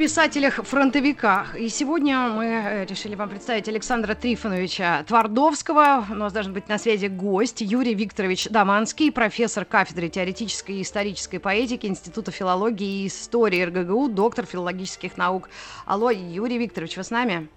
Писателях-фронтовиках. И сегодня мы э, решили вам представить Александра Трифоновича Твардовского. У нас должен быть на связи гость Юрий Викторович Даманский, профессор кафедры теоретической и исторической поэтики Института филологии и истории РГГУ, доктор филологических наук. Алло, Юрий Викторович, вы с нами?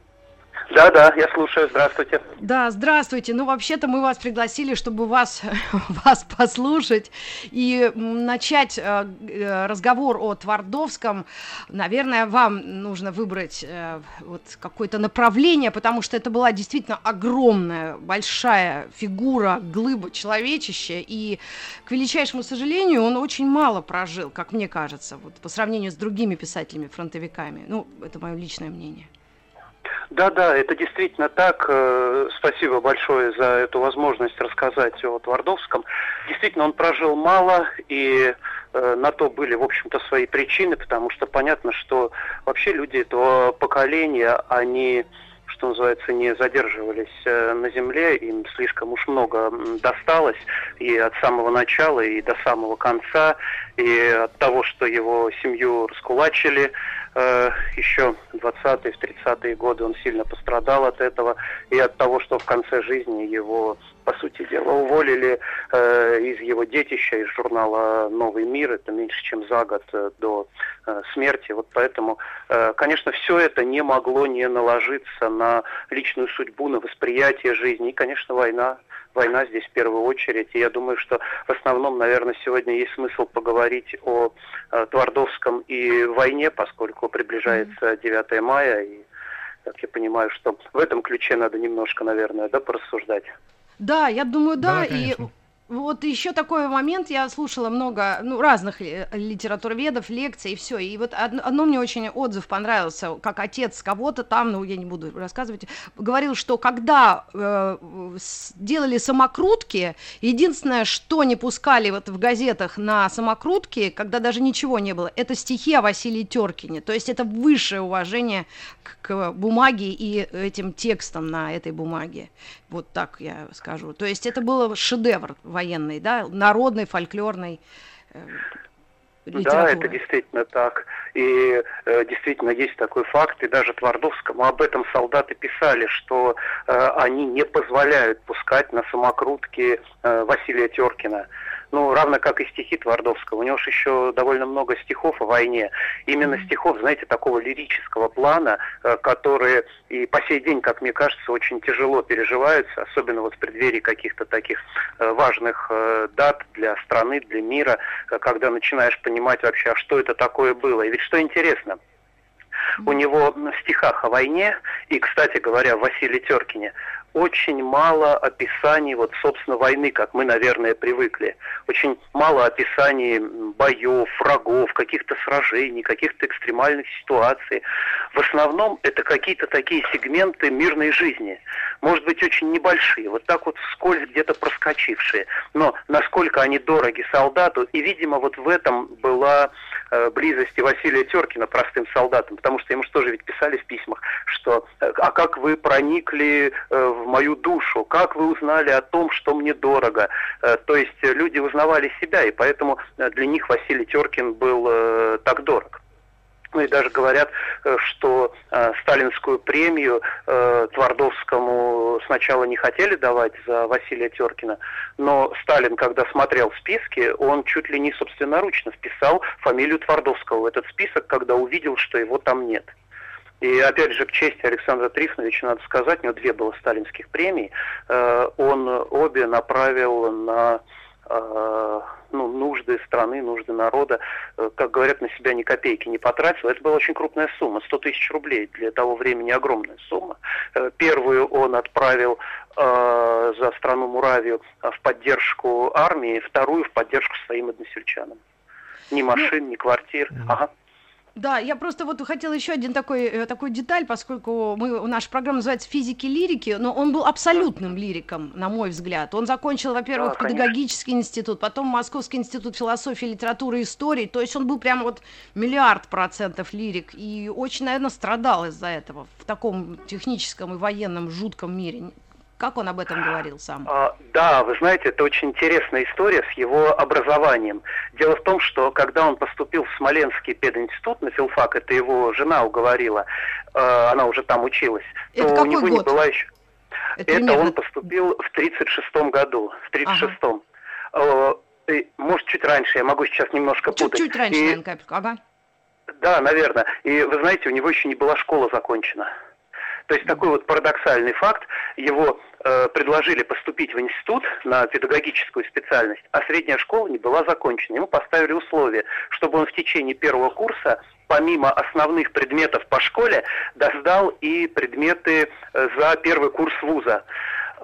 Да, да, я слушаю. Здравствуйте. Да, здравствуйте. Ну, вообще-то мы вас пригласили, чтобы вас, вас послушать и начать э, э, разговор о Твардовском. Наверное, вам нужно выбрать э, вот какое-то направление, потому что это была действительно огромная, большая фигура, глыба человечища, и, к величайшему сожалению, он очень мало прожил, как мне кажется, вот по сравнению с другими писателями-фронтовиками. Ну, это мое личное мнение. Да, да, это действительно так. Э, спасибо большое за эту возможность рассказать о Твардовском. Действительно, он прожил мало, и э, на то были, в общем-то, свои причины, потому что понятно, что вообще люди этого поколения, они что называется, не задерживались э, на земле, им слишком уж много досталось и от самого начала, и до самого конца, и от того, что его семью раскулачили, еще в 20-е, в 30-е годы он сильно пострадал от этого, и от того, что в конце жизни его, по сути дела, уволили э, из его детища, из журнала «Новый мир», это меньше, чем за год э, до э, смерти. Вот поэтому, э, конечно, все это не могло не наложиться на личную судьбу, на восприятие жизни. И, конечно, война война здесь в первую очередь. И я думаю, что в основном, наверное, сегодня есть смысл поговорить о э, Твардовском и войне, поскольку приближается 9 мая, и, как я понимаю, что в этом ключе надо немножко, наверное, да, порассуждать. Да, я думаю, да, да и вот еще такой момент, я слушала много ну, разных литературоведов, лекций и все. И вот одно, одно мне очень отзыв понравился, как отец кого-то там, ну я не буду рассказывать, говорил, что когда э, делали самокрутки, единственное, что не пускали вот в газетах на самокрутки, когда даже ничего не было, это стихи о Василии Теркине. То есть это высшее уважение к, к бумаге и этим текстам на этой бумаге. Вот так я скажу. То есть это был шедевр военный, да, народный, фольклорный. Э, да, это действительно так. И э, действительно есть такой факт, и даже Твардовскому об этом солдаты писали, что э, они не позволяют пускать на самокрутки э, Василия Теркина ну, равно как и стихи Твардовского. У него же еще довольно много стихов о войне. Именно стихов, знаете, такого лирического плана, э, которые и по сей день, как мне кажется, очень тяжело переживаются, особенно вот в преддверии каких-то таких э, важных э, дат для страны, для мира, когда начинаешь понимать вообще, а что это такое было. И ведь что интересно, у него в стихах о войне, и, кстати говоря, в Василии Теркине, очень мало описаний, вот, собственно, войны, как мы, наверное, привыкли. Очень мало описаний боев, врагов, каких-то сражений, каких-то экстремальных ситуаций. В основном это какие-то такие сегменты мирной жизни. Может быть, очень небольшие, вот так вот вскользь где-то проскочившие. Но насколько они дороги солдату, и, видимо, вот в этом была э, близость Василия Теркина простым солдатам, потому что ему что же ведь писали в письмах, что э, «а как вы проникли э, в мою душу, как вы узнали о том, что мне дорого. Э, то есть люди узнавали себя, и поэтому э, для них Василий Теркин был э, так дорог. Ну и даже говорят, что э, сталинскую премию э, Твардовскому сначала не хотели давать за Василия Теркина, но Сталин, когда смотрел списки, он чуть ли не собственноручно вписал фамилию Твардовского в этот список, когда увидел, что его там нет. И опять же, к чести Александра Трифоновича надо сказать, у него две было сталинских премий, э, он обе направил на э, ну, нужды страны, нужды народа, э, как говорят, на себя ни копейки не потратил. Это была очень крупная сумма, 100 тысяч рублей, для того времени огромная сумма. Первую он отправил э, за страну Муравию в поддержку армии, вторую в поддержку своим односельчанам. Ни ну, машин, ни квартир. Ага. Да, я просто вот хотела еще один такой, э, такой деталь, поскольку мы, наша программа называется «Физики лирики», но он был абсолютным лириком, на мой взгляд. Он закончил, во-первых, да, педагогический институт, потом Московский институт философии, литературы и истории, то есть он был прямо вот миллиард процентов лирик, и очень, наверное, страдал из-за этого в таком техническом и военном жутком мире. Как он об этом говорил сам? А, да, вы знаете, это очень интересная история с его образованием. Дело в том, что когда он поступил в Смоленский пединститут на филфак, это его жена уговорила, э, она уже там училась, это то у него год? не была еще... Это, это он поступил в 36-м году, в 36-м. Ага. Э, может, чуть раньше, я могу сейчас немножко путать. Чуть-чуть раньше, И... наверное, капельку, ага. Да, наверное. И вы знаете, у него еще не была школа закончена. То есть такой вот парадоксальный факт. Его э, предложили поступить в институт на педагогическую специальность, а средняя школа не была закончена. Ему поставили условие, чтобы он в течение первого курса помимо основных предметов по школе, досдал и предметы э, за первый курс вуза.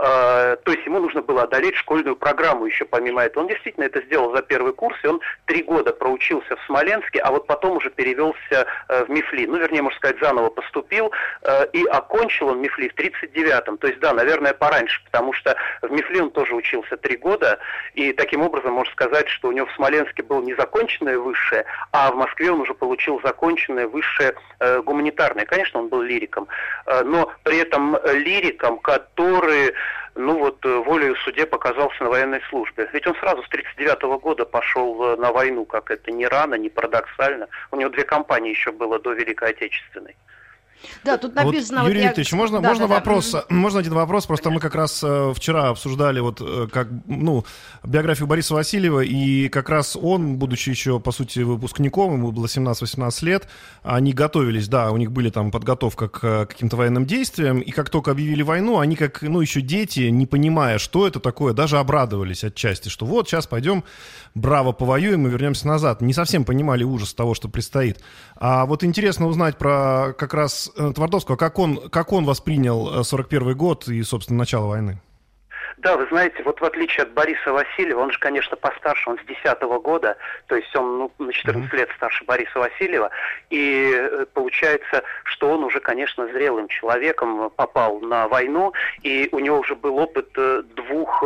А, то есть ему нужно было одолеть школьную программу еще помимо этого. Он действительно это сделал за первый курс, и он три года проучился в Смоленске, а вот потом уже перевелся э, в МИФЛИ. Ну, вернее, можно сказать, заново поступил, э, и окончил он МИФЛИ в 39-м. То есть, да, наверное, пораньше, потому что в МИФЛИ он тоже учился три года, и таким образом можно сказать, что у него в Смоленске было не законченное высшее, а в Москве он уже получил законченное высшее э, гуманитарное. Конечно, он был лириком, но при этом лириком, который ну вот э, волею суде показался на военной службе. Ведь он сразу с 1939 года пошел э, на войну, как это не рано, не парадоксально. У него две компании еще было до Великой Отечественной. Да, тут написано... Вот, вот Юрий я... Викторович, можно, да, можно да, вопрос? Да. Можно один вопрос? Просто Конечно. мы как раз э, вчера обсуждали вот э, как, ну, биографию Бориса Васильева, и как раз он, будучи еще, по сути, выпускником, ему было 17-18 лет, они готовились, да, у них были там подготовка к э, каким-то военным действиям, и как только объявили войну, они как, ну, еще дети, не понимая, что это такое, даже обрадовались отчасти, что вот, сейчас пойдем, браво, повоюем и вернемся назад. Не совсем понимали ужас того, что предстоит. А вот интересно узнать про как раз Э, Твардовского, как он, как он воспринял 41 э, год и, собственно, начало войны? Да, вы знаете, вот в отличие от Бориса Васильева, он же, конечно, постарше, он с 10 года, то есть он ну, на 14 mm-hmm. лет старше Бориса Васильева, и э, получается, что он уже, конечно, зрелым человеком попал на войну, и у него уже был опыт двух,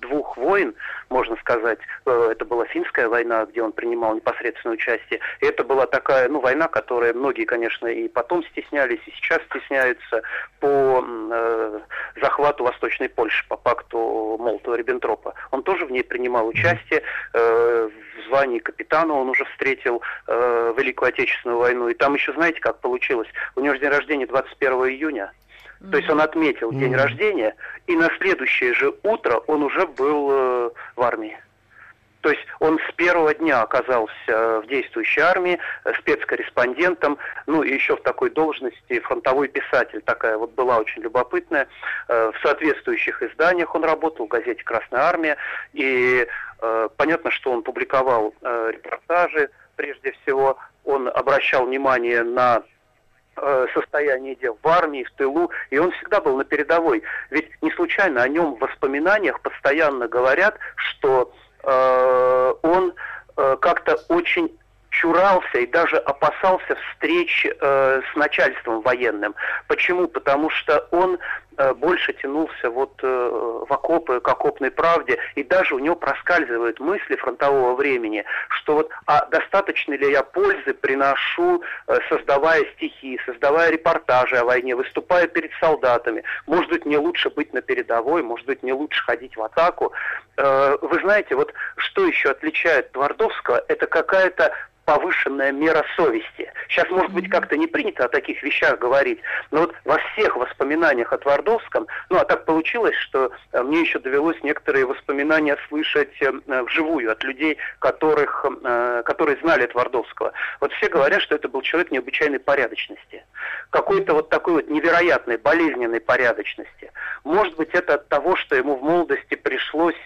двух войн, можно сказать. Э, это была финская война, где он принимал непосредственное участие. И это была такая, ну, война, которая многие, конечно, и потом стеснялись, и сейчас стесняются по э, захвату Восточной Польши, по пакту Молотова-Риббентропа. Он тоже в ней принимал участие. Э, в звании капитана он уже встретил э, Великую Отечественную войну. И там еще, знаете, как получилось? У него же день рождения 21 июня. То есть он отметил день рождения, и на следующее же утро он уже был э, в армии. То есть он с первого дня оказался в действующей армии, э, спецкорреспондентом, ну и еще в такой должности фронтовой писатель, такая вот была очень любопытная. Э, в соответствующих изданиях он работал, в газете «Красная армия», и понятно, что он публиковал репортажи, прежде всего, он обращал внимание на Э, состояние дел в армии, в тылу, и он всегда был на передовой. Ведь не случайно о нем в воспоминаниях постоянно говорят, что э, он э, как-то очень чурался и даже опасался встреч э, с начальством военным. Почему? Потому что он больше тянулся вот э, в окопы, к окопной правде, и даже у него проскальзывают мысли фронтового времени, что вот, а достаточно ли я пользы приношу, э, создавая стихи, создавая репортажи о войне, выступая перед солдатами, может быть, мне лучше быть на передовой, может быть, мне лучше ходить в атаку. Э, вы знаете, вот что еще отличает Твардовского, это какая-то повышенная мера совести. Сейчас, может быть, как-то не принято о таких вещах говорить, но вот во всех воспоминаниях о Твардовском, ну, а так получилось, что э, мне еще довелось некоторые воспоминания слышать э, вживую от людей, которых, э, которые знали Твардовского. Вот все говорят, что это был человек необычайной порядочности. Какой-то вот такой вот невероятной, болезненной порядочности. Может быть, это от того, что ему в молодости пришлось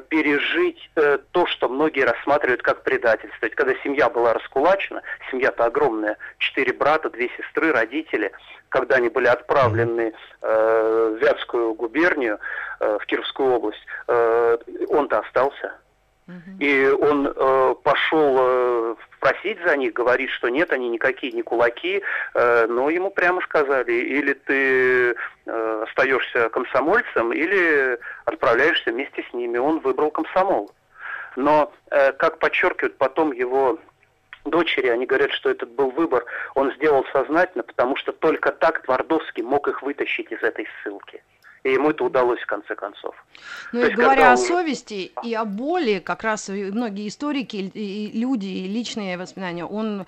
пережить то, что многие рассматривают как предательство. Ведь когда семья была была раскулачена, семья-то огромная, четыре брата, две сестры, родители, когда они были отправлены э, в Вятскую губернию, э, в Кировскую область, э, он-то остался. И он э, пошел э, просить за них, говорить, что нет, они никакие не кулаки, э, но ему прямо сказали, или ты э, остаешься комсомольцем, или отправляешься вместе с ними. Он выбрал комсомол. Но, э, как подчеркивают потом его дочери, они говорят, что этот был выбор, он сделал сознательно, потому что только так Твардовский мог их вытащить из этой ссылки и ему это удалось в конце концов. Ну и говоря он... о совести и о боли, как раз многие историки и люди, и личные воспоминания, он,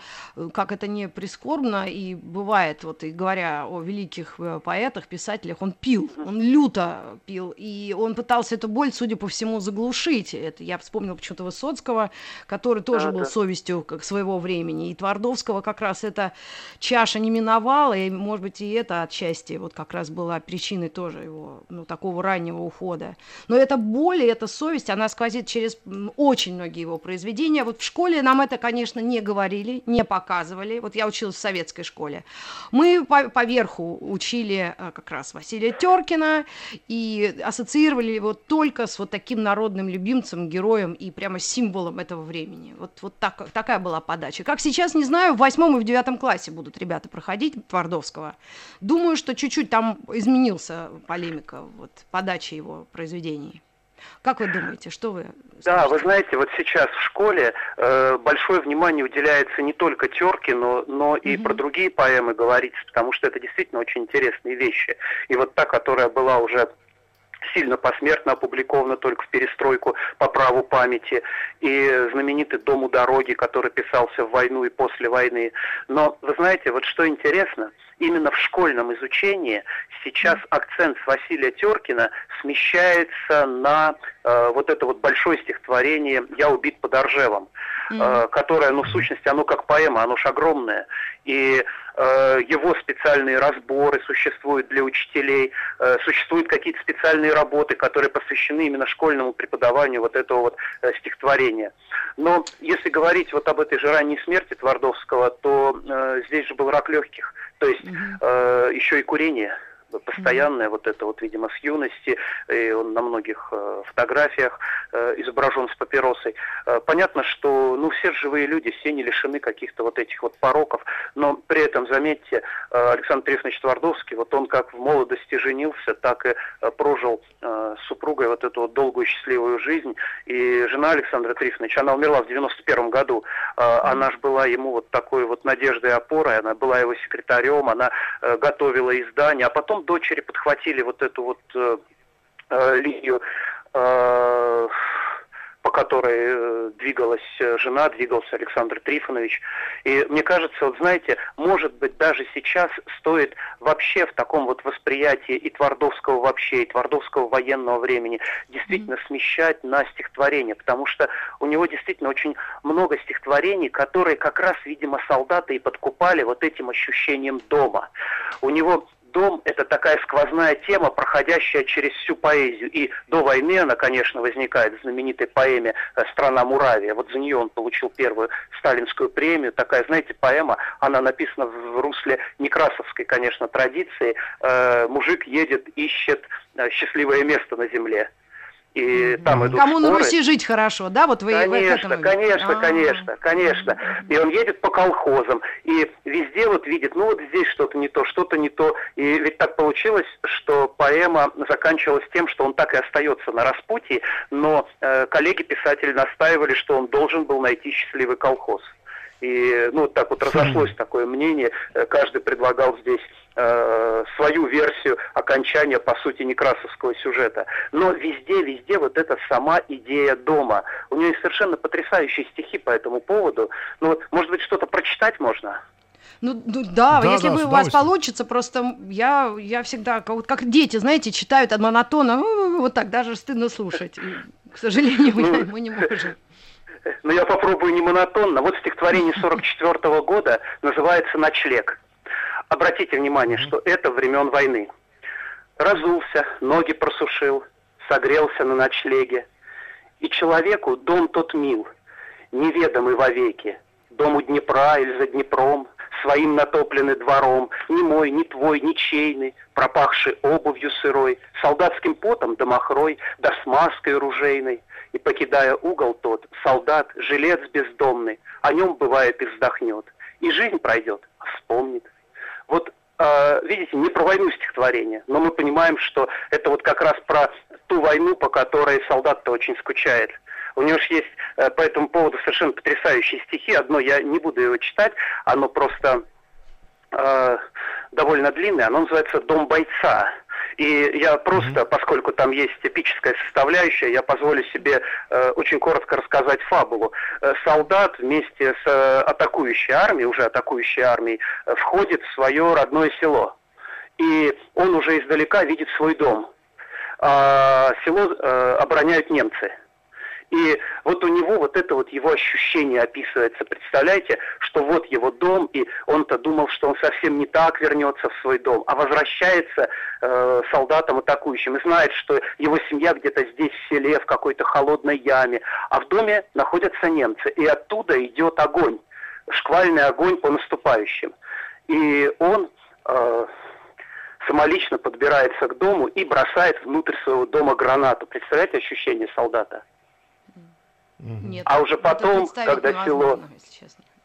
как это не прискорбно, и бывает, вот и говоря о великих э, поэтах, писателях, он пил, он люто пил, и он пытался эту боль, судя по всему, заглушить. Это я вспомнил почему-то Высоцкого, который тоже да, был да. совестью как своего времени, и Твардовского как раз эта чаша не миновала, и, может быть, и это отчасти вот как раз была причиной тоже его ну, такого раннего ухода. Но эта боль и эта совесть, она сквозит через очень многие его произведения. Вот в школе нам это, конечно, не говорили, не показывали. Вот я училась в советской школе. Мы по поверху учили э, как раз Василия Теркина и ассоциировали его только с вот таким народным любимцем, героем и прямо символом этого времени. Вот, вот так, такая была подача. Как сейчас, не знаю, в восьмом и в девятом классе будут ребята проходить Твардовского. Думаю, что чуть-чуть там изменился полемик динамика вот, подачи его произведений? Как вы думаете, что вы? Скажете? Да, вы знаете, вот сейчас в школе э, большое внимание уделяется не только Теркину, но и угу. про другие поэмы говорится, потому что это действительно очень интересные вещи. И вот та, которая была уже сильно посмертно опубликована только в перестройку по праву памяти, и знаменитый «Дом у дороги», который писался в войну и после войны. Но, вы знаете, вот что интересно, именно в школьном изучении сейчас акцент с Василия Теркина смещается на э, вот это вот большое стихотворение «Я убит под Оржевом», mm-hmm. э, которое, ну, в сущности, оно как поэма, оно ж огромное. И Э, его специальные разборы существуют для учителей, э, существуют какие-то специальные работы, которые посвящены именно школьному преподаванию вот этого вот э, стихотворения. Но если говорить вот об этой же ранней смерти Твардовского, то здесь же был рак легких, то есть mm-hmm. еще и курение постоянное, mm-hmm. вот это вот, видимо, с юности, и он на многих э, фотографиях э, изображен с папиросой. Э, понятно, что, ну, все живые люди, все не лишены каких-то вот этих вот пороков, но при этом, заметьте, Александр Трифонович Твардовский, вот он как в молодости женился, так и прожил с супругой вот эту вот долгую счастливую жизнь, и жена Александра Трифоновича, она умерла в 91 году, она же была ему вот такой вот надеждой и опорой, она была его секретарем, она готовила издание, а потом потом дочери подхватили вот эту вот э, э, линию, э, по которой э, двигалась жена, двигался Александр Трифонович. И мне кажется, вот знаете, может быть, даже сейчас стоит вообще в таком вот восприятии и Твардовского вообще, и Твардовского военного времени действительно mm-hmm. смещать на стихотворение, потому что у него действительно очень много стихотворений, которые как раз, видимо, солдаты и подкупали вот этим ощущением дома. У него дом – это такая сквозная тема, проходящая через всю поэзию. И до войны она, конечно, возникает в знаменитой поэме э, «Страна Муравия». Вот за нее он получил первую сталинскую премию. Такая, знаете, поэма, она написана в русле некрасовской, конечно, традиции. Э, мужик едет, ищет э, счастливое место на земле и там идут Кому споры. на Руси жить хорошо, да? Вот вы конечно, в конечно, А-а-а. конечно, конечно. И он едет по колхозам, и везде вот видит, ну вот здесь что-то не то, что-то не то. И ведь так получилось, что поэма заканчивалась тем, что он так и остается на распутье, но э, коллеги-писатели настаивали, что он должен был найти счастливый колхоз. И ну так вот разошлось такое мнение, э, каждый предлагал здесь э, свою версию окончания, по сути, некрасовского сюжета. Но везде, везде вот эта сама идея дома. У нее есть совершенно потрясающие стихи по этому поводу. Ну вот, может быть, что-то прочитать можно? Ну, ну да, да, если да, бы у вас получится, просто я, я всегда, как, как дети, знаете, читают монотонно, вот так даже стыдно слушать. И, к сожалению, ну, мы не можем. Но я попробую не монотонно. Вот стихотворение 44 -го года называется «Ночлег». Обратите внимание, что это времен войны. Разулся, ноги просушил, согрелся на ночлеге. И человеку дом тот мил, неведомый вовеки. Дом у Днепра или за Днепром, своим натопленный двором, ни мой, ни твой, ни чейный, пропахший обувью сырой, солдатским потом да махрой, да смазкой ружейной. И, покидая угол тот, солдат, жилец бездомный, о нем бывает и вздохнет. И жизнь пройдет, а вспомнит. Вот э, видите, не про войну стихотворение, но мы понимаем, что это вот как раз про ту войну, по которой солдат-то очень скучает. У него же есть э, по этому поводу совершенно потрясающие стихи. Одно я не буду его читать, оно просто э, довольно длинное. Оно называется «Дом бойца». И я просто, поскольку там есть эпическая составляющая, я позволю себе э, очень коротко рассказать фабулу. Э, солдат вместе с э, атакующей армией, уже атакующей армией, э, входит в свое родное село. И он уже издалека видит свой дом. А село э, обороняют немцы. И вот у него вот это вот его ощущение описывается. Представляете, что вот его дом, и он-то думал, что он совсем не так вернется в свой дом, а возвращается э, солдатом атакующим и знает, что его семья где-то здесь в селе, в какой-то холодной яме, а в доме находятся немцы, и оттуда идет огонь, шквальный огонь по наступающим. И он э, самолично подбирается к дому и бросает внутрь своего дома гранату. Представляете ощущение солдата? Нет, а уже потом, когда село...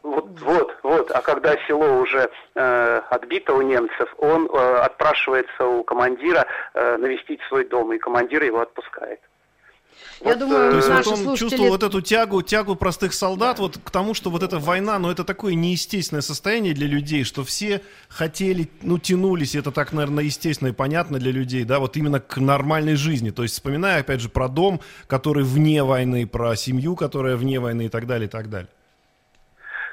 Вот, вот, вот. А когда село уже э, отбито у немцев, он э, отпрашивается у командира э, навестить свой дом, и командир его отпускает. Я вот, думаю, то есть наши вот он слушатели... чувствовал вот эту тягу, тягу простых солдат, да. вот к тому, что вот эта война, ну это такое неестественное состояние для людей, что все хотели, ну тянулись, это так, наверное, естественно и понятно для людей, да, вот именно к нормальной жизни. То есть вспоминая, опять же, про дом, который вне войны, про семью, которая вне войны и так далее, и так далее.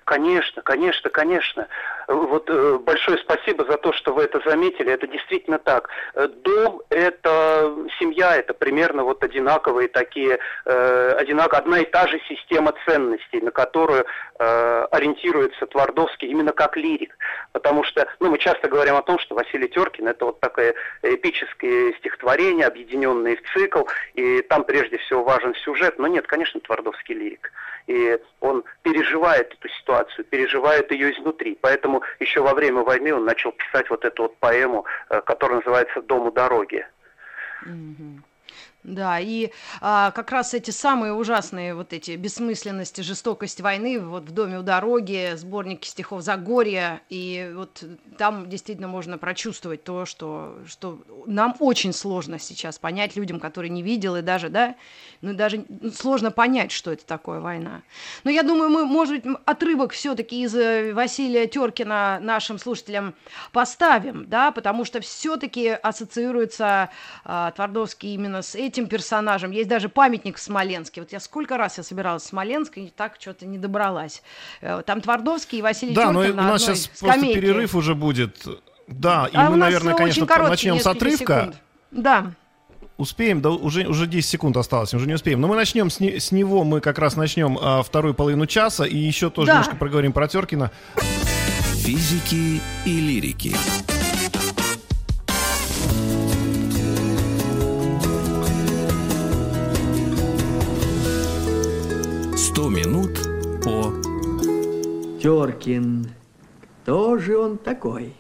Конечно, конечно, конечно. Вот э, большое спасибо за то, что вы это заметили. Это действительно так. Э, дом – это семья, это примерно вот одинаковые такие, э, одинак, одна и та же система ценностей, на которую ориентируется Твардовский именно как лирик. Потому что, ну, мы часто говорим о том, что Василий Теркин – это вот такое эпическое стихотворение, объединенное в цикл, и там прежде всего важен сюжет. Но нет, конечно, Твардовский лирик. И он переживает эту ситуацию, переживает ее изнутри. Поэтому еще во время войны он начал писать вот эту вот поэму, э, которая называется «Дом у дороги». Mm-hmm. Да, и а, как раз эти самые ужасные вот эти бессмысленности, жестокость войны вот в доме у дороги, сборники стихов Загорья, и вот там действительно можно прочувствовать то, что, что нам очень сложно сейчас понять людям, которые не видели даже, да, ну даже сложно понять, что это такое война. Но я думаю, мы, может быть, отрывок все-таки из э, Василия Теркина нашим слушателям поставим, да, потому что все-таки ассоциируется а, Твардовский именно с этим этим персонажем. Есть даже памятник в Смоленске. Вот я сколько раз я собиралась в Смоленск и так что-то не добралась. Э, там Твардовский и Василий Да, но у нас сейчас скамейке. просто перерыв уже будет. Да, и а мы, наверное, конечно, начнем с отрывка. Секунд. Да. Успеем, да уже, уже 10 секунд осталось, уже не успеем. Но мы начнем с, не, с него, мы как раз начнем а, вторую половину часа, и еще тоже да. немножко проговорим про Теркина. Физики и лирики. Сто минут по... Теркин. Кто же он такой?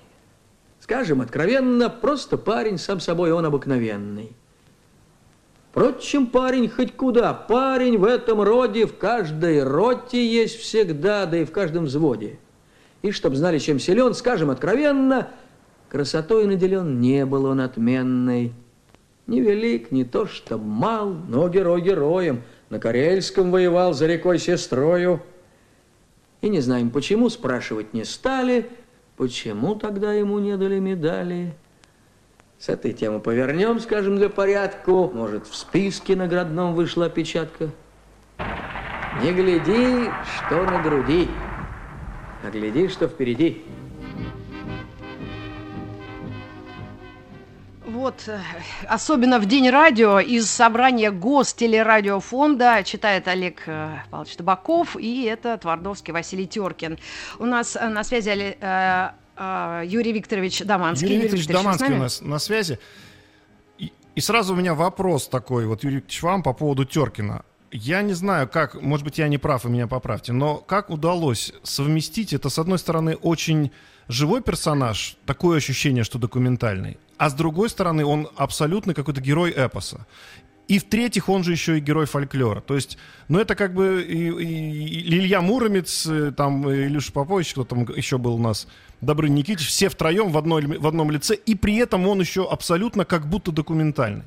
Скажем откровенно, просто парень, сам собой он обыкновенный. Впрочем, парень хоть куда. Парень в этом роде в каждой роте есть всегда, да и в каждом взводе. И чтоб знали, чем силен, скажем откровенно, красотой наделен не был он отменной. Невелик, не то что мал, но герой героем – на Карельском воевал за рекой сестрою. И не знаем, почему, спрашивать не стали, почему тогда ему не дали медали. С этой темы повернем, скажем, для порядку. Может, в списке наградном вышла опечатка. Не гляди, что на груди, а гляди, что впереди. Вот, э, особенно в День радио из собрания Гостелерадиофонда читает Олег э, Павлович Табаков, и это Твардовский Василий Теркин. У нас э, на связи Юрий Викторович Даманский. Юрий Викторович Юрий Даманский у нас на связи. И, и сразу у меня вопрос такой, вот, Юрий Викторович, вам по поводу Теркина. Я не знаю, как, может быть, я не прав, и меня поправьте, но как удалось совместить это, с одной стороны, очень живой персонаж, такое ощущение, что документальный, а с другой стороны, он абсолютно какой-то герой эпоса. И в-третьих, он же еще и герой фольклора. То есть, ну это как бы и, и, и Илья Муромец, э, там Илюша Попович, кто там еще был у нас, Добрын Никитич, все втроем в, одной, в одном лице, и при этом он еще абсолютно как будто документальный.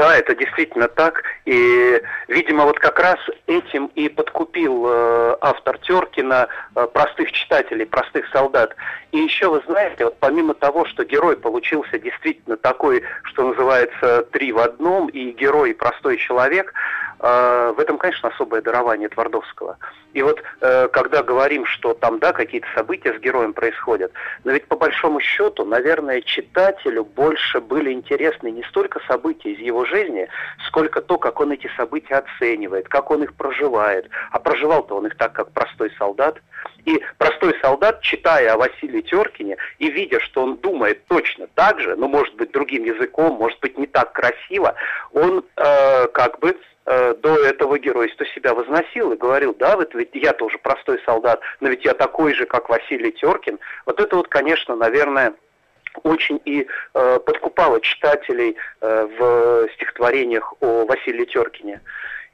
Да, это действительно так. И, видимо, вот как раз этим и подкупил э, автор Теркина э, простых читателей, простых солдат. И еще, вы знаете, вот помимо того, что герой получился действительно такой, что называется, три в одном, и герой, и простой человек, в этом, конечно, особое дарование Твардовского. И вот э, когда говорим, что там, да, какие-то события с героем происходят, но ведь по большому счету, наверное, читателю больше были интересны не столько события из его жизни, сколько то, как он эти события оценивает, как он их проживает. А проживал-то он их так, как простой солдат. И простой солдат, читая о Василии Теркине и видя, что он думает точно так же, но, может быть, другим языком, может быть, не так красиво, он э, как бы Э, до этого геройства себя возносил и говорил, да, вот ведь я тоже простой солдат, но ведь я такой же, как Василий Теркин. Вот это вот, конечно, наверное, очень и э, подкупало читателей э, в стихотворениях о Василии Теркине.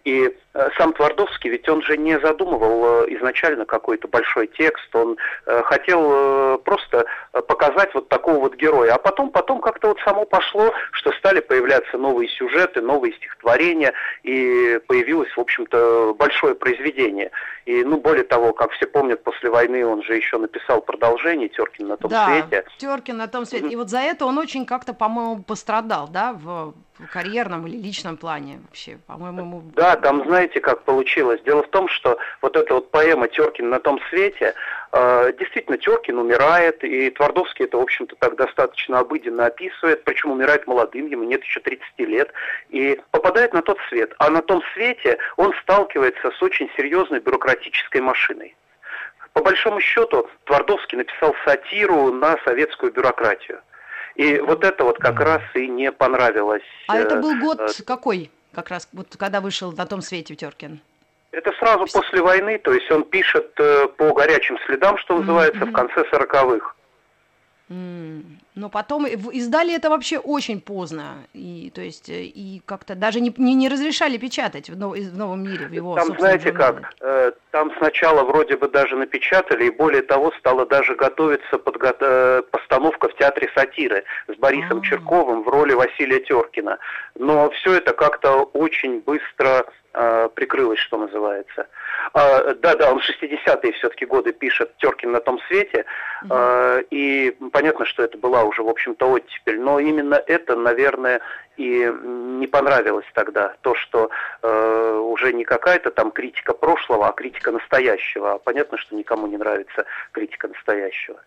И сам Твардовский, ведь он же не задумывал э, изначально какой-то большой текст, он э, хотел просто показать вот такого вот героя. А потом, потом как-то вот само пошло, что стали появляться новые сюжеты, новые стихотворения, и появилось, в общем-то, большое произведение. И, ну, более того, как все помнят, после войны он же еще написал продолжение «Теркин на том да, свете». «Теркин на том свете». И вот за это он очень как-то, по-моему, пострадал, да, в в карьерном или личном плане вообще, по-моему, ему... Да, там знаете, как получилось. Дело в том, что вот эта вот поэма «Теркин на том свете», э, действительно, Теркин умирает, и Твардовский это, в общем-то, так достаточно обыденно описывает, причем умирает молодым, ему нет еще 30 лет, и попадает на тот свет. А на том свете он сталкивается с очень серьезной бюрократической машиной. По большому счету, Твардовский написал сатиру на советскую бюрократию. И вот это вот как раз и не понравилось. А это был год э, какой? как раз, вот когда вышел на том свете Теркин? Это сразу после войны, то есть он пишет э, по горячим следам, что называется, mm-hmm. в конце сороковых. Но потом издали это вообще очень поздно, и то есть э, и как-то даже не, не, не разрешали печатать в, нов, в новом мире в его. Там знаете журнале. как, э, там сначала вроде бы даже напечатали, и более того стала даже готовиться подго- э, постановка в театре сатиры с Борисом А-а-а. Черковым в роли Василия Теркина, но все это как-то очень быстро э, прикрылось, что называется. А, да-да, он 60-е все-таки годы пишет Теркин на том свете, mm и понятно, что это была уже, в общем-то, оттепель, но именно это, наверное, и не понравилось тогда, то, что э, уже не какая-то там критика прошлого, а критика настоящего. А понятно, что никому не нравится критика настоящего.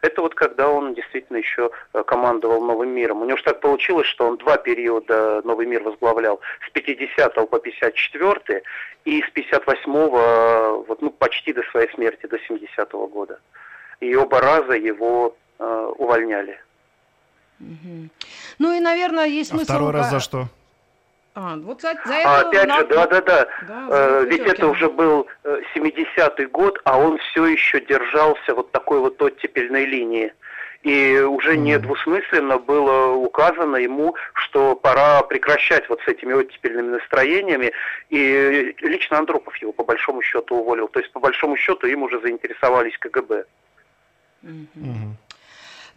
Это вот когда он действительно еще э, командовал Новым миром. У него же так получилось, что он два периода Новый мир возглавлял с 50 по 54 и с 58 э, вот, ну, почти до своей смерти, до 70 -го года. И оба раза его э, увольняли. Угу. Ну и, наверное, есть а смысл... А второй раз за что? А, вот за, за это... А, опять же, да-да-да, э, ведь это уже был 70-й э, год, а он все еще держался вот такой вот оттепельной линии. И уже mm. недвусмысленно было указано ему, что пора прекращать вот с этими оттепельными настроениями. И лично Андропов его по большому счету уволил. То есть по большому счету им уже заинтересовались КГБ. Mm-hmm.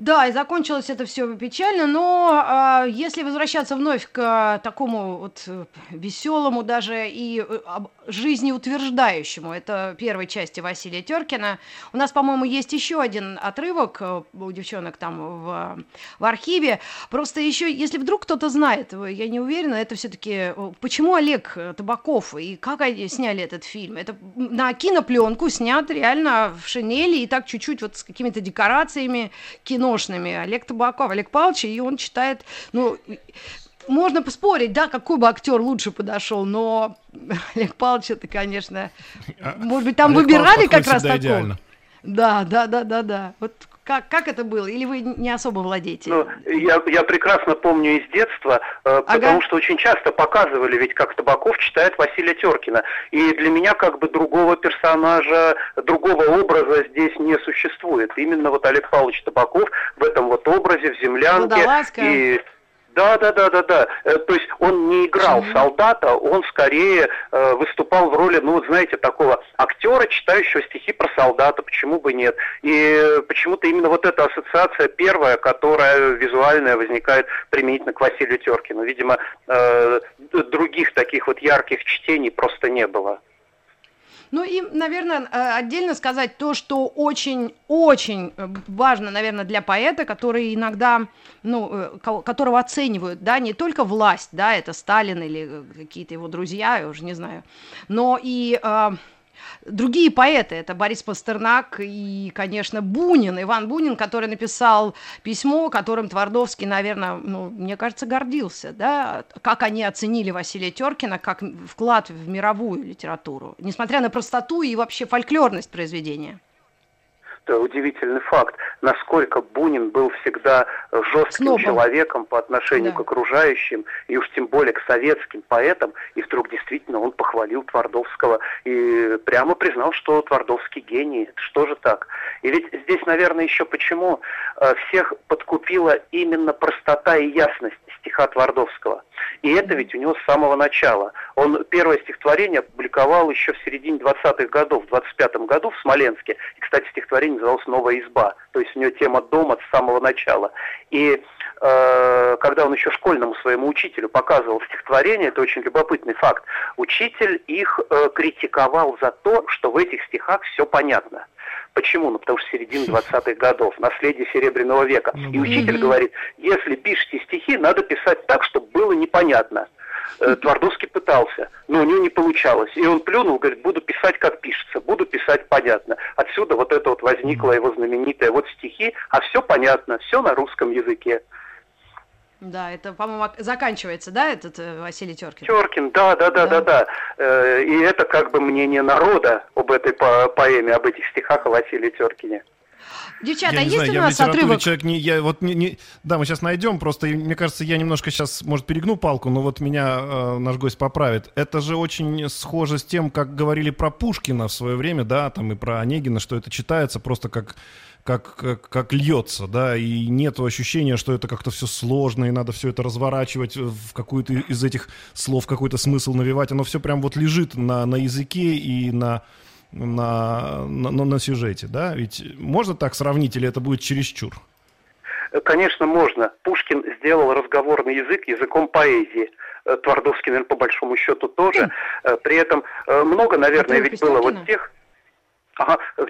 Да, и закончилось это все печально, но э, если возвращаться вновь к такому вот э, веселому даже и э, жизнеутверждающему, это первой части Василия Теркина, у нас, по-моему, есть еще один отрывок э, у девчонок там в, в архиве. Просто еще, если вдруг кто-то знает, я не уверена, это все-таки почему Олег Табаков и как они сняли этот фильм? Это на кинопленку снят реально в шинели и так чуть-чуть вот с какими-то декорациями кино киношными. Олег Табаков, Олег Павлович, и он читает, ну, можно поспорить, да, какой бы актер лучше подошел, но Олег Павлович это, конечно, а, может быть, там Олег выбирали как раз такого. Да, да, да, да, да. Вот как, как это было? Или вы не особо владеете? Ну, я, я прекрасно помню из детства, э, потому ага. что очень часто показывали, ведь как Табаков читает Василия Теркина. И для меня как бы другого персонажа, другого образа здесь не существует. Именно вот Олег Павлович Табаков в этом вот образе, в землянке. Водолазка. И Да, да, да, да, да. Э, то есть он не играл солдата, он скорее э, выступал в роли, ну, вот знаете, такого актера, читающего стихи про солдата, почему бы нет. И почему-то именно вот эта ассоциация первая, которая визуальная возникает применительно к Василию Теркину. Видимо, э, других таких вот ярких чтений просто не было. Ну и, наверное, э, отдельно сказать то, что очень-очень э, важно, наверное, для поэта, который иногда, ну, э, которого оценивают, да, не только власть, да, это Сталин или какие-то его друзья, я уже не знаю, но и другие поэты. Это Борис Пастернак и, конечно, Бунин, Иван Бунин, который написал письмо, которым Твардовский, наверное, ну, мне кажется, гордился, да, как они оценили Василия Теркина как вклад в мировую литературу, несмотря на простоту и вообще фольклорность произведения удивительный факт, насколько Бунин был всегда жестким Снобом. человеком по отношению да. к окружающим, и уж тем более к советским поэтам, и вдруг действительно он похвалил Твардовского и прямо признал, что Твардовский гений. Что же так? И ведь здесь, наверное, еще почему э, всех подкупила именно простота и ясность стиха Твардовского. И это ведь у него с самого начала. Он первое стихотворение опубликовал еще в середине 20-х годов, в 25-м году в Смоленске. И, кстати, стихотворение называлось «Новая изба». То есть у него тема дома с самого начала. И э, когда он еще школьному своему учителю показывал стихотворение, это очень любопытный факт, учитель их э, критиковал за то, что в этих стихах все понятно. Почему? Ну, потому что середина 20-х годов, наследие Серебряного века. И учитель говорит, если пишете стихи, надо писать так, чтобы было непонятно. Э, Твардовский пытался, но у него не получалось. И он плюнул, говорит, буду писать, как пишется, буду писать понятно. Отсюда вот это вот возникло его знаменитое вот стихи, а все понятно, все на русском языке. Да, это, по-моему, заканчивается, да, этот э, Василий Теркин? Теркин, да, да, да, да, да. Э, и это как бы мнение народа об этой по поэме, об этих стихах о Василии Теркине. Девчата, я а есть знаю, у нас я отрывок? Человек не, я вот не, не, да, мы сейчас найдем, просто мне кажется, я немножко сейчас, может, перегну палку, но вот меня э, наш гость поправит. Это же очень схоже с тем, как говорили про Пушкина в свое время, да, там и про Онегина, что это читается просто как как, как, как льется, да, и нет ощущения, что это как-то все сложно, и надо все это разворачивать в какую-то из этих слов какой-то смысл навевать. Оно все прям вот лежит на, на языке и на, на, на, на сюжете, да? Ведь можно так сравнить, или это будет чересчур? Конечно, можно. Пушкин сделал разговорный язык языком поэзии. Э, Твардовский, наверное, по большому счету тоже. Э, при этом э, много, наверное, ведь было вот тех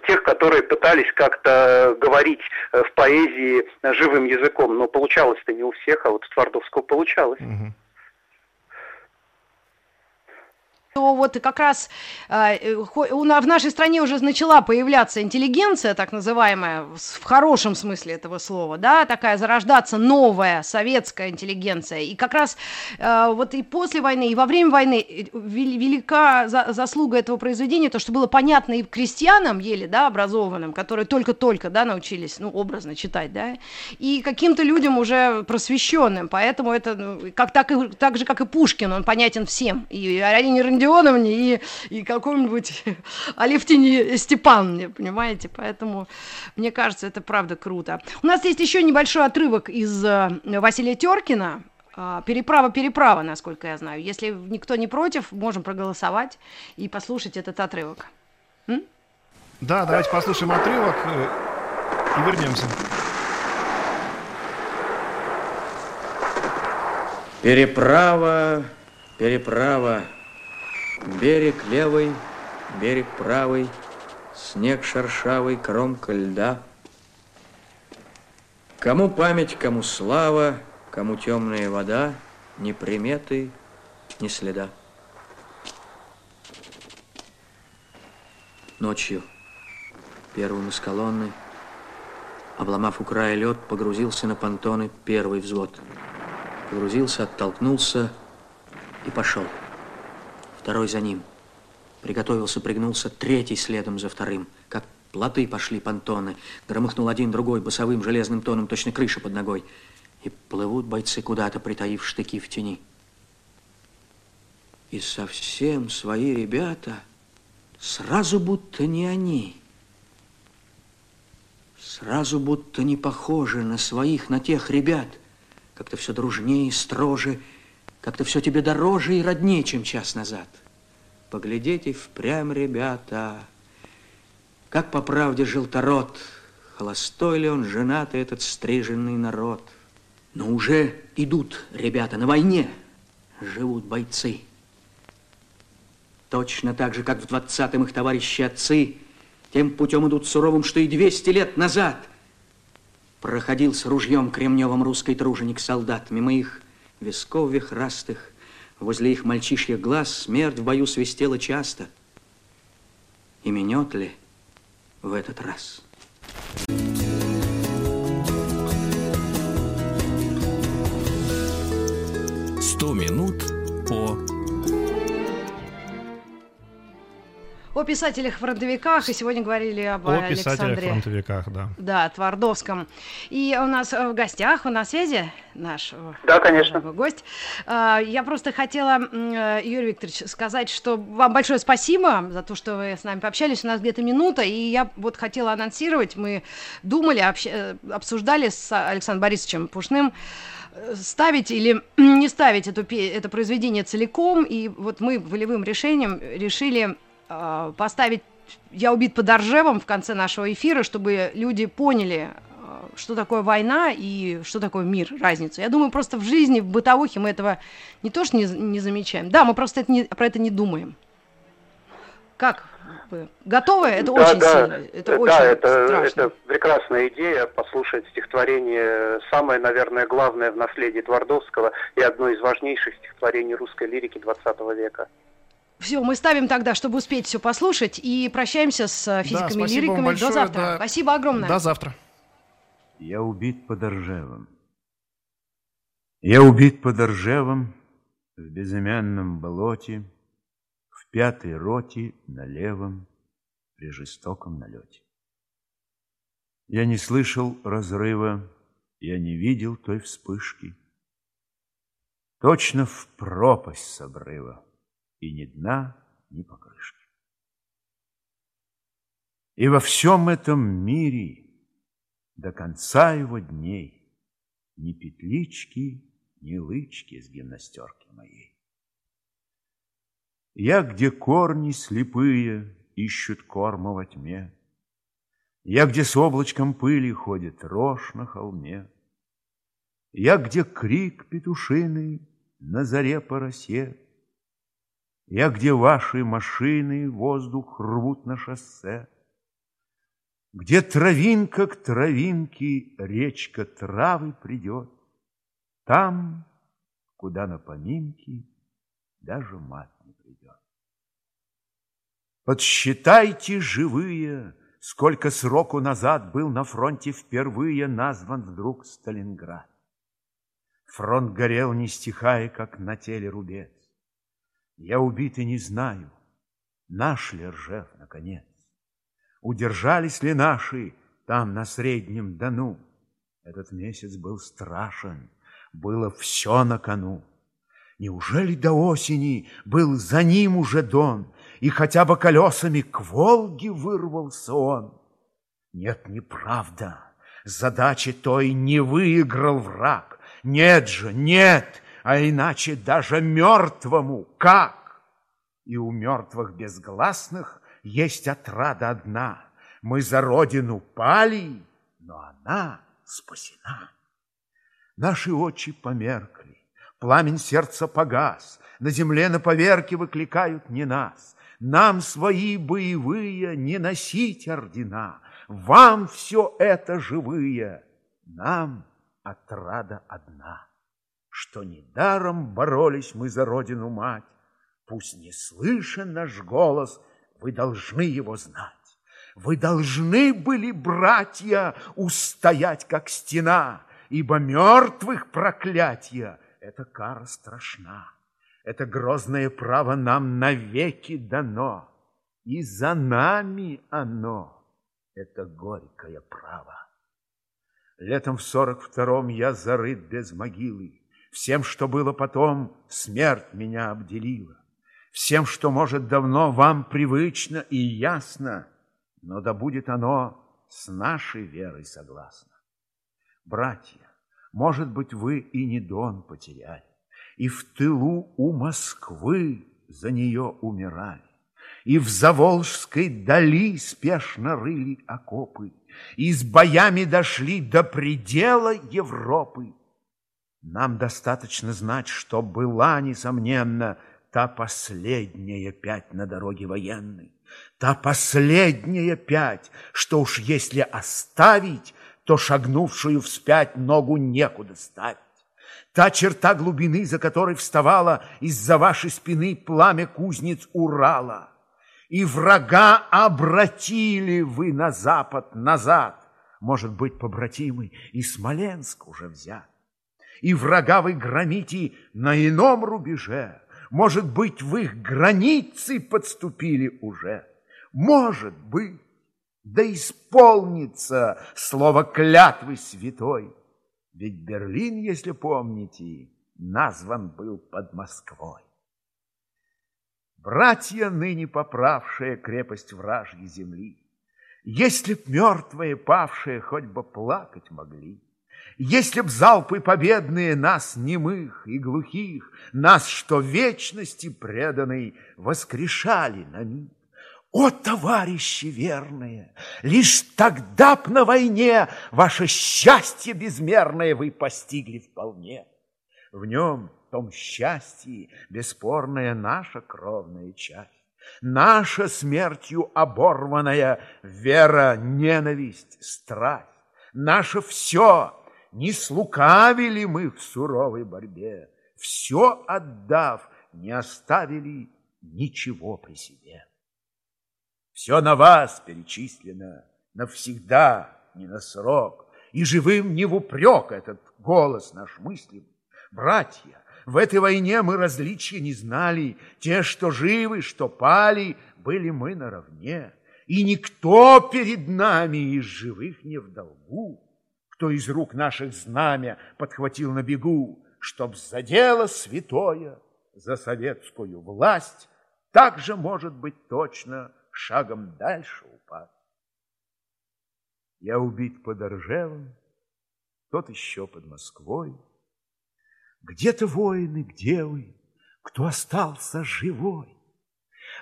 тех, которые пытались как-то говорить в поэзии живым языком, но получалось-то не у всех, а вот у Твардовского получалось. Угу. То вот как раз э, в нашей стране уже начала появляться интеллигенция, так называемая, в хорошем смысле этого слова, да, такая зарождаться новая советская интеллигенция. И как раз э, вот и после войны, и во время войны э, велика заслуга этого произведения, то, что было понятно и крестьянам, еле, да, образованным, которые только-только, да, научились, ну, образно читать, да, и каким-то людям уже просвещенным, поэтому это, ну, как, так, и, так же, как и Пушкин, он понятен всем, и Арине Родионовне и, и какому-нибудь Алевтине Степановне, понимаете? Поэтому, мне кажется, это правда круто. У нас есть еще небольшой отрывок из э, Василия Теркина, а, Переправа-переправа, насколько я знаю. Если никто не против, можем проголосовать и послушать этот отрывок. М? Да, давайте послушаем отрывок э, и вернемся. Переправа, переправа, Берег левый, берег правый, Снег шершавый, кромка льда. Кому память, кому слава, Кому темная вода, Ни приметы, ни следа. Ночью первым из колонны, обломав у края лед, погрузился на понтоны первый взвод. Погрузился, оттолкнулся и пошел второй за ним. Приготовился, пригнулся, третий следом за вторым. Как плоты пошли понтоны. Громыхнул один, другой, басовым железным тоном, точно крыша под ногой. И плывут бойцы куда-то, притаив штыки в тени. И совсем свои ребята сразу будто не они. Сразу будто не похожи на своих, на тех ребят, Как-то все дружнее и строже, как-то все тебе дороже и роднее, чем час назад. Поглядите впрямь, ребята, как по правде жил Тарот, холостой ли он, женатый этот стриженный народ. Но уже идут ребята на войне, живут бойцы. Точно так же, как в двадцатом их товарищи отцы, тем путем идут суровым, что и 200 лет назад проходил с ружьем кремневым русский труженик-солдат. Мимо их висков вихрастых, возле их мальчишьих глаз смерть в бою свистела часто. И минет ли в этот раз? Сто минут по О писателях-фронтовиках, и сегодня говорили об О Александре... писателях-фронтовиках, да. Да, Твардовском. И у нас в гостях, у нас связи наш э, да, конечно. гость. А, я просто хотела, э, Юрий Викторович, сказать, что вам большое спасибо за то, что вы с нами пообщались. У нас где-то минута, и я вот хотела анонсировать. Мы думали, общ... Э, обсуждали с Александром Борисовичем Пушным, ставить или не ставить эту, это произведение целиком. И вот мы волевым решением решили Э, поставить «Я убит под Оржевом» в конце нашего эфира, чтобы люди поняли, э, что такое война и что такое мир, разницу. Я думаю, просто в жизни, в бытовухе мы этого не то что не, не замечаем. Да, мы просто это не, про это не думаем. Как вы готовы? Это да, очень да, сильно. Это да, очень это, страшно. это прекрасная идея послушать стихотворение, самое, наверное, главное в наследии Твардовского и одно из важнейших стихотворений русской лирики 20 века. Все, мы ставим тогда, чтобы успеть все послушать, и прощаемся с э, физиками и лириками. Большое, до завтра. Да. Спасибо огромное. До завтра. Я убит под Ржевом. Я убит под Ржевом в безымянном болоте, в пятой роте на левом при жестоком налете. Я не слышал разрыва, я не видел той вспышки. Точно в пропасть с обрыва и ни дна, ни покрышки. И во всем этом мире до конца его дней ни петлички, ни лычки с гимнастерки моей. Я, где корни слепые ищут корма во тьме, Я, где с облачком пыли ходит рожь на холме, Я, где крик петушиный на заре по росе, я, где ваши машины воздух рвут на шоссе, Где травинка к травинке речка травы придет, Там, куда на поминки даже мать не придет. Подсчитайте, живые, Сколько сроку назад был на фронте впервые назван вдруг Сталинград. Фронт горел, не стихая, как на теле рубец. Я убит и не знаю, наш ли Ржев, наконец. Удержались ли наши там, на Среднем Дону? Этот месяц был страшен, было все на кону. Неужели до осени был за ним уже Дон, И хотя бы колесами к Волге вырвался он? Нет, неправда, задачи той не выиграл враг. Нет же, нет, а иначе даже мертвому как? И у мертвых безгласных есть отрада одна. Мы за родину пали, но она спасена. Наши очи померкли, пламень сердца погас, На земле на поверке выкликают не нас. Нам свои боевые не носить ордена, Вам все это живые, нам отрада одна что недаром боролись мы за родину мать. Пусть не слышен наш голос, вы должны его знать. Вы должны были, братья, устоять, как стена, ибо мертвых проклятия — это кара страшна. Это грозное право нам навеки дано, и за нами оно — это горькое право. Летом в сорок втором я зарыт без могилы, Всем, что было потом, смерть меня обделила. Всем, что, может, давно вам привычно и ясно, но да будет оно с нашей верой согласно. Братья, Может быть, вы и не Дон потеряли, И в тылу у Москвы за нее умирали, И в Заволжской дали спешно рыли окопы, И с боями дошли до предела Европы. Нам достаточно знать, что была, несомненно, та последняя пять на дороге военной, та последняя пять, что уж если оставить, то шагнувшую вспять ногу некуда ставить. Та черта глубины, за которой вставала из-за вашей спины пламя кузнец Урала. И врага обратили вы на запад, назад. Может быть, побратимый, и Смоленск уже взят и врага вы громите на ином рубеже. Может быть, в их границы подступили уже. Может быть, да исполнится слово клятвы святой. Ведь Берлин, если помните, назван был под Москвой. Братья, ныне поправшие крепость вражьей земли, Если б мертвые павшие хоть бы плакать могли, если б залпы победные нас, немых и глухих, Нас, что вечности преданной, воскрешали на миг. О, товарищи верные, лишь тогда б на войне Ваше счастье безмерное вы постигли вполне. В нем, том счастье, бесспорная наша кровная часть. Наша смертью оборванная вера, ненависть, страсть. Наше все не слукавили мы в суровой борьбе, все отдав, не оставили ничего при себе. Все на вас перечислено, навсегда, не на срок, и живым не в упрек этот голос наш мыслим. Братья, в этой войне мы различия не знали, те, что живы, что пали, были мы наравне, и никто перед нами из живых не в долгу кто из рук наших знамя подхватил на бегу, чтоб за дело святое, за советскую власть, также может быть точно шагом дальше упасть. Я убит под Оржевом, тот еще под Москвой. Где-то воины, где вы, кто остался живой?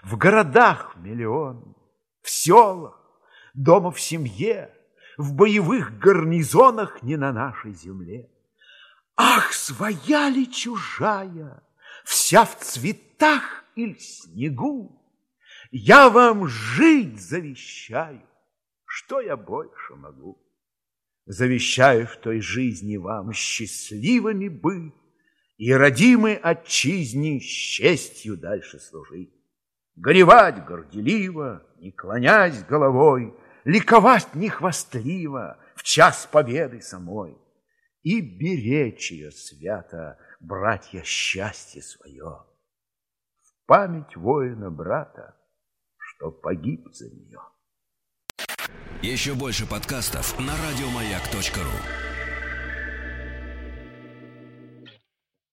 В городах миллион, в селах, дома в семье, в боевых гарнизонах не на нашей земле. Ах, своя ли чужая, вся в цветах или снегу, я вам жить завещаю, что я больше могу? Завещаю в той жизни вам счастливыми быть и родимой отчизне с честью дальше служить. Горевать горделиво, не клонясь головой, ликовать нехвастливо в час победы самой. И беречь ее свято, братья, счастье свое, в память воина-брата, что погиб за нее. Еще больше подкастов на радиомаяк.ру